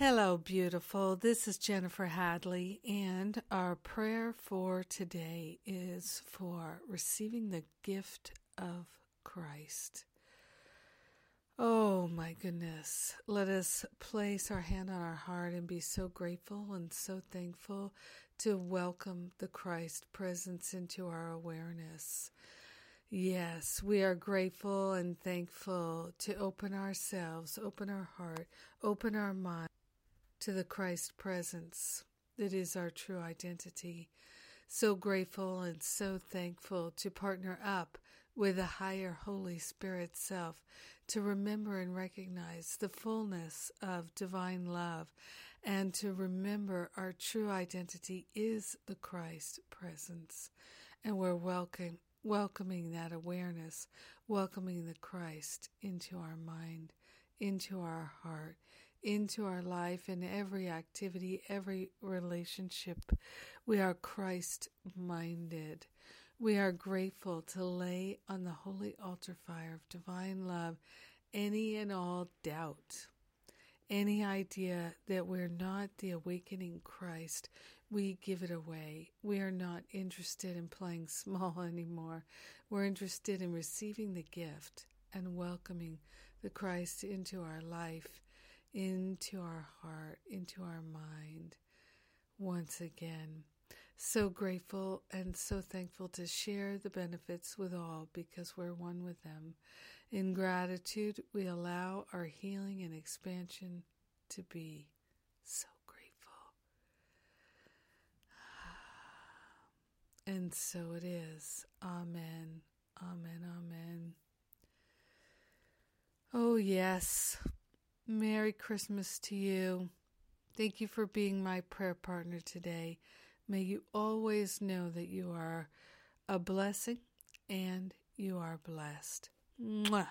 Hello, beautiful. This is Jennifer Hadley, and our prayer for today is for receiving the gift of Christ. Oh my goodness. Let us place our hand on our heart and be so grateful and so thankful to welcome the Christ presence into our awareness. Yes, we are grateful and thankful to open ourselves, open our heart, open our mind to the Christ presence that is our true identity. So grateful and so thankful to partner up with the higher Holy Spirit self to remember and recognize the fullness of divine love and to remember our true identity is the Christ presence. And we're welcome, welcoming that awareness, welcoming the Christ into our mind, into our heart, into our life in every activity, every relationship. We are Christ minded. We are grateful to lay on the holy altar fire of divine love any and all doubt, any idea that we're not the awakening Christ. We give it away. We are not interested in playing small anymore. We're interested in receiving the gift and welcoming the Christ into our life into our heart, into our mind once again. So grateful and so thankful to share the benefits with all because we're one with them. In gratitude, we allow our healing and expansion to be so grateful. And so it is. Amen. Amen. Amen. Oh, yes. Merry Christmas to you. Thank you for being my prayer partner today. May you always know that you are a blessing and you are blessed. Mwah.